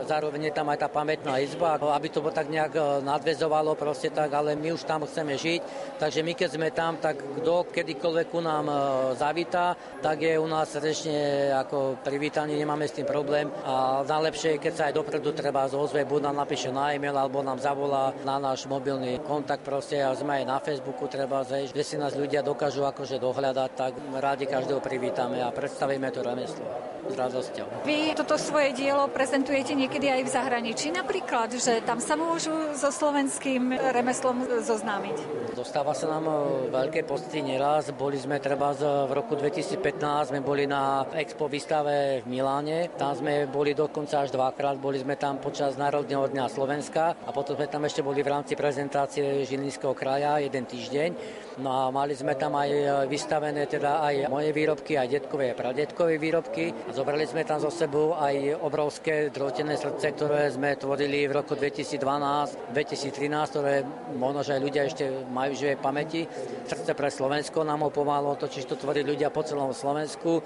zároveň je tam aj tá pamätná izba, aby to tak nejak nadvezovalo proste tak, ale my už tam chceme žiť, takže my keď sme tam, tak kto kedykoľvek ku nám e, zavíta, tak je u nás srdečne ako privítaný, nemáme s tým problém a najlepšie je, keď sa aj dopredu treba zozve, buď nám napíše na e-mail, alebo nám zavolá na náš mobilný kontakt proste a sme aj na Facebooku treba zejsť, kde si nás ľudia dokážu akože dohľadať, tak rádi každého privítame a predstavíme to remeslo s radosťou. Vy toto svoje dielo prezentujete niekedy aj v zahraničí napríklad, že tam sa môžu so slovenským remeslom zoznámiť? Dostáva sa nám e, veľké pocity neraz. Boli sme treba v roku 2015, sme boli na Expo výstave v Miláne. Tam sme boli dokonca až dvakrát. Boli sme tam počas Národného dňa Slovenska a potom sme tam ešte boli v rámci prezentácie Žilinského kraja jeden týždeň. No a mali sme tam aj e, vystavené teda aj moje výrobky, aj detkové a pradetkové výrobky. Zobrali sme tam zo sebou aj obrovské drotené srdce, ktoré sme tvorili v roku 2012-2013, ktoré možno, že ľudia ešte majú v živej pamäti. Srdce pre Slovensko nám ho pomálo, totiž to tvorí ľudia po celom Slovensku.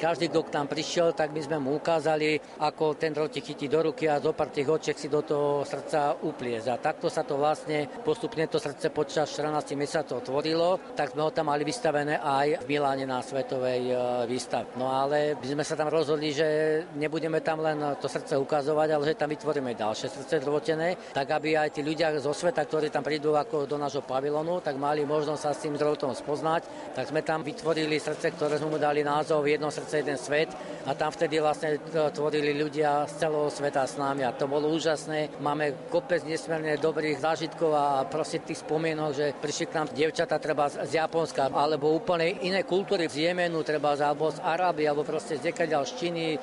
Každý, kto nám prišiel, tak my sme mu ukázali, ako ten drotik chytí do ruky a zo pár tých očiek si do toho srdca uplieza. Takto sa to vlastne postupne to srdce počas 14 mesiacov tvorilo, tak sme ho tam mali vystavené aj v Miláne na svetovej e, výstave. No ale my sme sa tam rozhodli, že nebudeme tam len to srdce ukazovať, ale že tam vytvoríme ďalšie srdce drvotené, tak aby aj tí ľudia zo sveta, ktorí tam prídu ako do nášho pavilonu, tak mali možnosť sa s tým drotom spoznať. Tak sme tam vytvorili srdce, ktoré sme mu dali názov jedno srdce srdce jeden svet a tam vtedy vlastne tvorili ľudia z celého sveta s nami a to bolo úžasné. Máme kopec nesmierne dobrých zážitkov a proste tých spomienok, že prišli k nám dievčata treba z Japonska alebo úplne iné kultúry z Jemenu, treba alebo z Arábie, alebo proste z z Číny,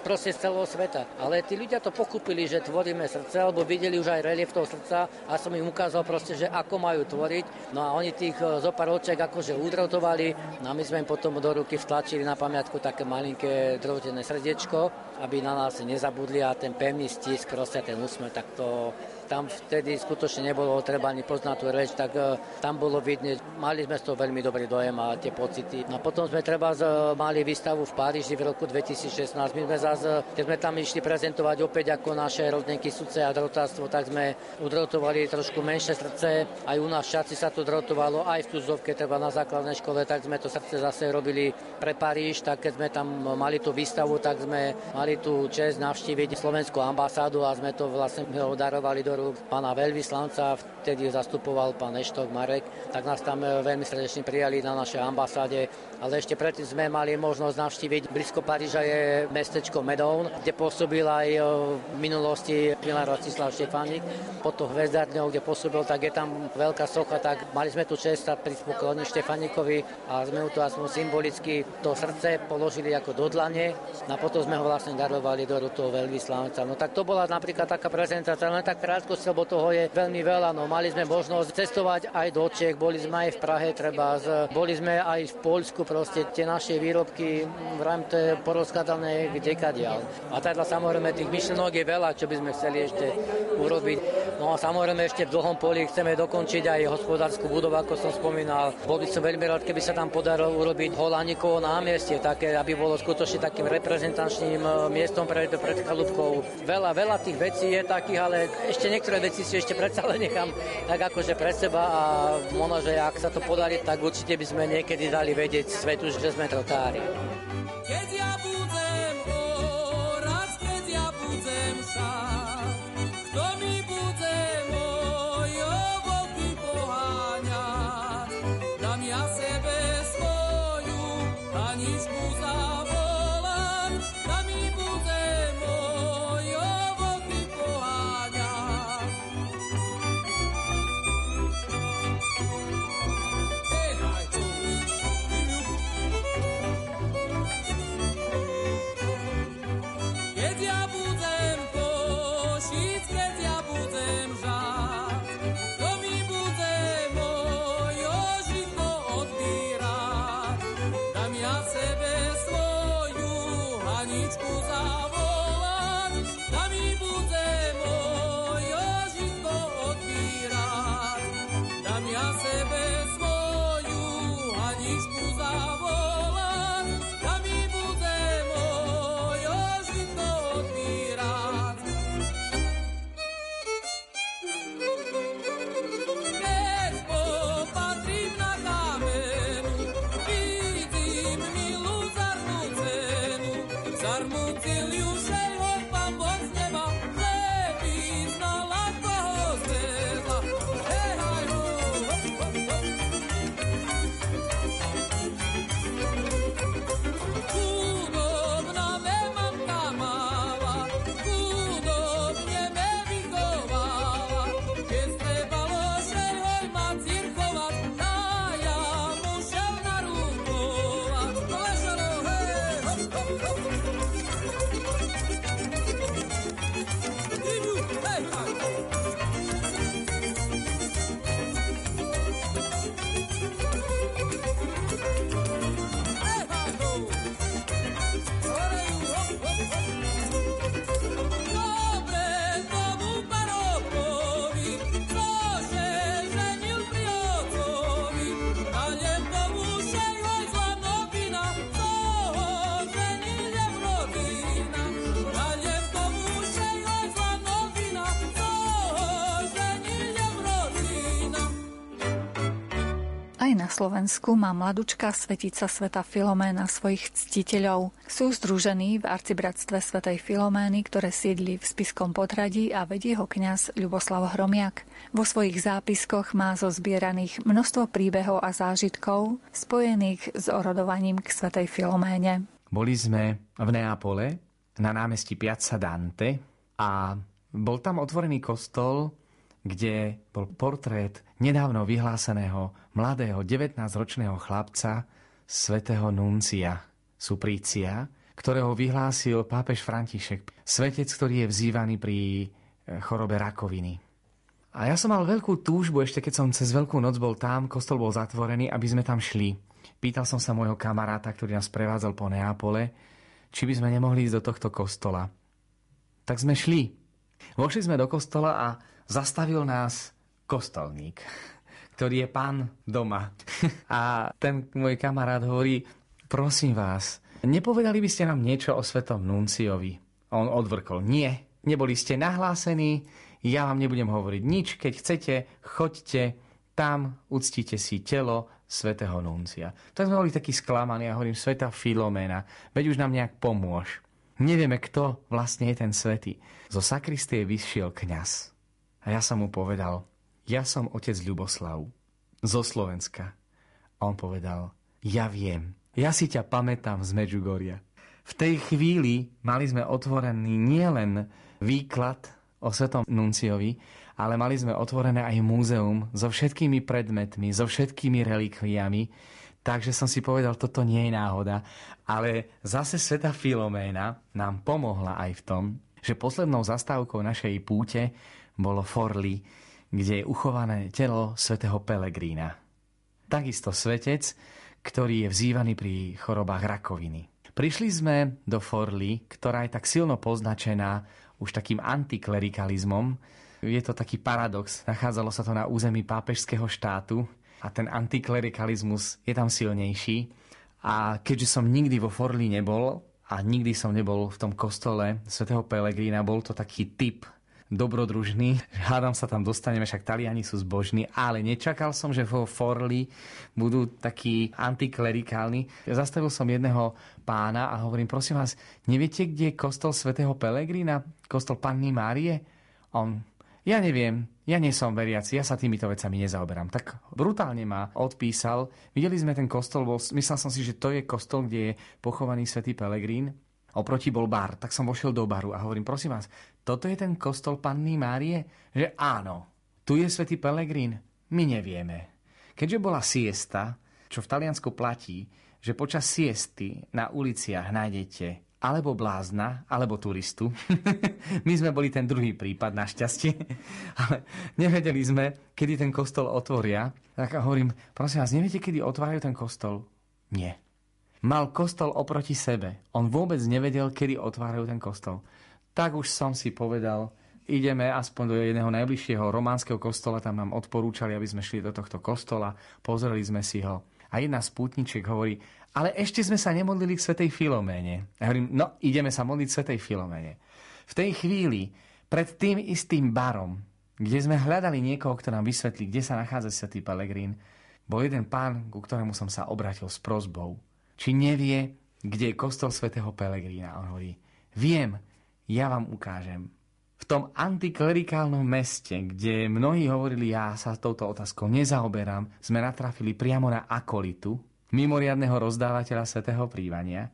proste z celého sveta. Ale tí ľudia to pokúpili, že tvoríme srdce, alebo videli už aj relief toho srdca a som im ukázal proste, že ako majú tvoriť. No a oni tých e, zo pár očiek akože udrotovali, no a my sme im potom do ruky vtlačili na pamiatku také malinké drôtené srdiečko, aby na nás nezabudli a ten pevný stisk, proste ten úsmev, tak to tam vtedy skutočne nebolo treba ani poznať tú reč, tak uh, tam bolo vidieť, mali sme z toho veľmi dobrý dojem a tie pocity. A potom sme treba z, mali výstavu v Paríži v roku 2016. My sme zase, keď sme tam išli prezentovať opäť ako naše rodnenky sudce a drotárstvo, tak sme udrotovali trošku menšie srdce. Aj u nás v sa to drotovalo, aj v Tuzovke, treba na základnej škole, tak sme to srdce zase robili pre Paríž, tak keď sme tam mali tú výstavu, tak sme mali tú čest navštíviť slovenskú ambasádu a sme to vlastne darovali do rúk pána veľvyslanca, vtedy zastupoval pán Eštok Marek, tak nás tam e, veľmi srdečne prijali na našej ambasáde, ale ešte predtým sme mali možnosť navštíviť blízko Paríža je mestečko Medown, kde pôsobil aj e, v minulosti Milan Rostislav Štefánik. Pod to hvezdárňou, kde pôsobil, tak je tam veľká socha, tak mali sme tu čest a pri pokloni Štefánikovi a sme mu to aspoň symbolicky to srdce položili ako do dlane a potom sme ho vlastne darovali do toho veľvyslanca. No tak to bola napríklad taká prezentácia, len tak krátkosti, lebo toho je veľmi veľa. No mali sme možnosť cestovať aj do Čech, boli sme aj v Prahe, treba, boli sme aj v Poľsku, proste tie naše výrobky, to je porozkladané kdekadiaľ. A teda samozrejme tých myšlenok je veľa, čo by sme chceli ešte urobiť. No a samozrejme ešte v dlhom poli chceme dokončiť aj hospodárskú budovu, ako som spomínal. Bol by som veľmi rád, keby sa tam podarilo urobiť Holanikovo námestie, také, aby bolo skutočne takým reprezentačným eh, miestom pre, pred Chalúbkou. Veľa, veľa tých vecí je takých, ale ešte niektoré veci si ešte predsa len nechám tak akože pre seba a možno, že ak sa to podarí, tak určite by sme niekedy dali vedieť svetu, že sme trotári. Keď ja pesničku zavolať. Slovensku má mladučka svetica sveta Filoména svojich ctiteľov. Sú združení v arcibratstve svetej Filomény, ktoré sídli v spiskom potradí a vedie ho kňaz Ľuboslav Hromiak. Vo svojich zápiskoch má zo zbieraných množstvo príbehov a zážitkov spojených s orodovaním k svetej Filoméne. Boli sme v Neapole na námestí Piazza Dante a bol tam otvorený kostol, kde bol portrét nedávno vyhláseného mladého 19-ročného chlapca svätého Nuncia Suprícia, ktorého vyhlásil pápež František, svetec, ktorý je vzývaný pri eh, chorobe rakoviny. A ja som mal veľkú túžbu, ešte keď som cez Veľkú noc bol tam, kostol bol zatvorený, aby sme tam šli. Pýtal som sa môjho kamaráta, ktorý nás prevádzal po Neapole, či by sme nemohli ísť do tohto kostola. Tak sme šli. Vošli sme do kostola a zastavil nás kostolník, ktorý je pán doma. A ten môj kamarát hovorí, prosím vás, nepovedali by ste nám niečo o svetom Nunciovi? On odvrkol, nie, neboli ste nahlásení, ja vám nebudem hovoriť nič, keď chcete, choďte tam, uctíte si telo svätého Nuncia. Tak sme boli takí sklamaní a hovorím, sveta Filomena, veď už nám nejak pomôž. Nevieme, kto vlastne je ten svetý. Zo sakristie vyšiel kňaz. A ja som mu povedal, ja som otec Ľuboslav zo Slovenska. A on povedal, ja viem, ja si ťa pamätám z Medžugoria. V tej chvíli mali sme otvorený nielen výklad o Svetom Nunciovi, ale mali sme otvorené aj múzeum so všetkými predmetmi, so všetkými relikviami, takže som si povedal, toto nie je náhoda. Ale zase Sveta Filoména nám pomohla aj v tom, že poslednou zastávkou našej púte bolo Forli, kde je uchované telo svätého Pelegrína. Takisto svetec, ktorý je vzývaný pri chorobách rakoviny. Prišli sme do Forli, ktorá je tak silno poznačená už takým antiklerikalizmom. Je to taký paradox. Nachádzalo sa to na území pápežského štátu a ten antiklerikalizmus je tam silnejší. A keďže som nikdy vo Forli nebol a nikdy som nebol v tom kostole svätého Pelegrína, bol to taký typ dobrodružný. Hádam sa tam dostaneme, však Taliani sú zbožní, ale nečakal som, že vo Forli budú takí antiklerikálni. Zastavil som jedného pána a hovorím, prosím vás, neviete, kde je kostol svätého Pelegrína? Kostol Panny Márie? On, ja neviem, ja nie som veriaci, ja sa týmito vecami nezaoberám. Tak brutálne ma odpísal. Videli sme ten kostol, bol, myslel som si, že to je kostol, kde je pochovaný svätý Pelegrín. Oproti bol bar, tak som vošiel do baru a hovorím, prosím vás, toto je ten kostol Panny Márie? Že áno, tu je svätý Pelegrín. My nevieme. Keďže bola siesta, čo v Taliansku platí, že počas siesty na uliciach nájdete alebo blázna, alebo turistu. My sme boli ten druhý prípad, našťastie. Ale nevedeli sme, kedy ten kostol otvoria. Tak hovorím, prosím vás, neviete, kedy otvárajú ten kostol? Nie. Mal kostol oproti sebe. On vôbec nevedel, kedy otvárajú ten kostol. Tak už som si povedal, ideme aspoň do jedného najbližšieho románskeho kostola, tam nám odporúčali, aby sme šli do tohto kostola, pozreli sme si ho. A jedna z pútničiek hovorí, ale ešte sme sa nemodlili k Svetej Filoméne. Ja hovorím, no ideme sa modliť Svetej Filoméne. V tej chvíli, pred tým istým barom, kde sme hľadali niekoho, kto nám vysvetlí, kde sa nachádza Svetý Pelegrín, bol jeden pán, ku ktorému som sa obratil s prozbou či nevie, kde je kostol svätého Pelegrína. On hovorí, viem, ja vám ukážem. V tom antiklerikálnom meste, kde mnohí hovorili, ja sa touto otázkou nezaoberám, sme natrafili priamo na akolitu, mimoriadného rozdávateľa svätého prívania.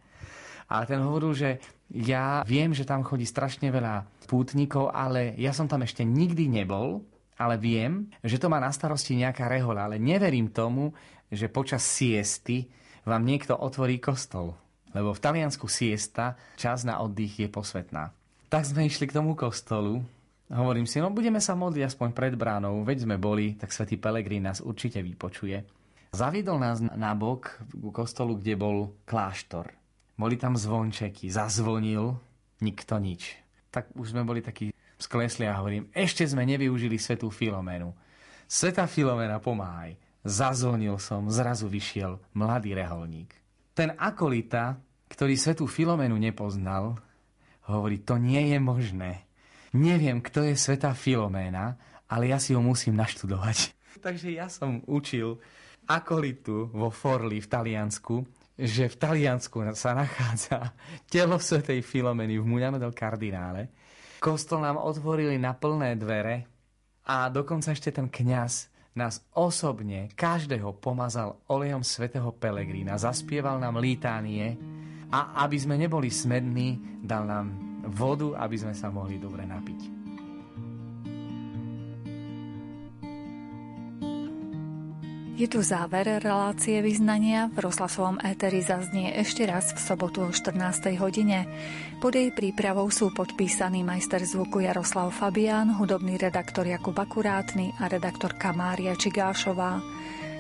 A ten hovoril, že ja viem, že tam chodí strašne veľa pútnikov, ale ja som tam ešte nikdy nebol, ale viem, že to má na starosti nejaká rehoľa, ale neverím tomu, že počas siesty vám niekto otvorí kostol. Lebo v Taliansku siesta, čas na oddych je posvetná. Tak sme išli k tomu kostolu. Hovorím si, no budeme sa modliť aspoň pred bránou, veď sme boli, tak svätý Pelegrín nás určite vypočuje. Zaviedol nás na bok ku kostolu, kde bol kláštor. Boli tam zvončeky, zazvonil, nikto nič. Tak už sme boli takí sklesli a hovorím, ešte sme nevyužili svetú Filomenu. Sveta Filomena, pomáhaj. Zazvonil som, zrazu vyšiel mladý reholník. Ten akolita, ktorý svetú Filomenu nepoznal, hovorí, to nie je možné. Neviem, kto je sveta Filoména, ale ja si ho musím naštudovať. Takže ja som učil akolitu vo Forli v Taliansku, že v Taliansku sa nachádza telo svetej Filomeny v Muliano del Cardinale. Kostol nám otvorili na plné dvere a dokonca ešte ten kňaz nás osobne, každého pomazal olejom svätého Pelegrína, zaspieval nám lítánie a aby sme neboli smední, dal nám vodu, aby sme sa mohli dobre napiť. Je tu záver relácie vyznania. V rozhlasovom éteri zaznie ešte raz v sobotu o 14. hodine. Pod jej prípravou sú podpísaný majster zvuku Jaroslav Fabián, hudobný redaktor Jakub Akurátny a redaktorka Mária Čigášová.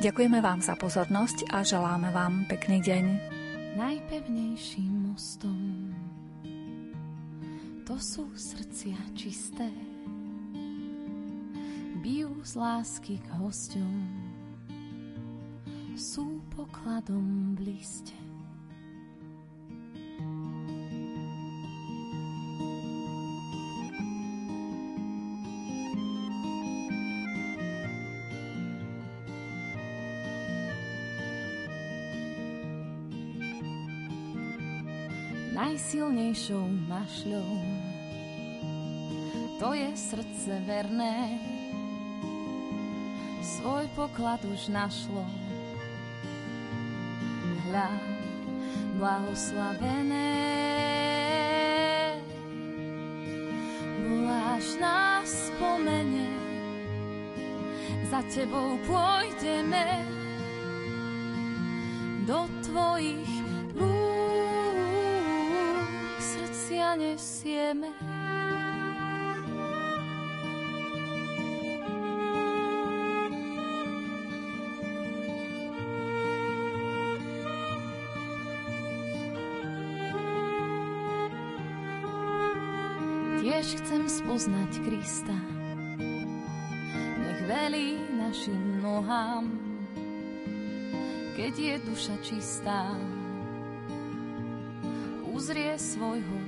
Ďakujeme vám za pozornosť a želáme vám pekný deň. Najpevnejším mostom to sú srdcia čisté, bijú z lásky k hosťom sú pokladom v liste. Najsilnejšou mašľou to je srdce verné, svoj poklad už našlo hľa blahoslavené. Voláš nás spomene, za tebou pôjdeme do tvojich rúk, srdcia nesieme. Spoznať Krista. Nech velí našim nohám, keď je duša čistá, uzrie svojho.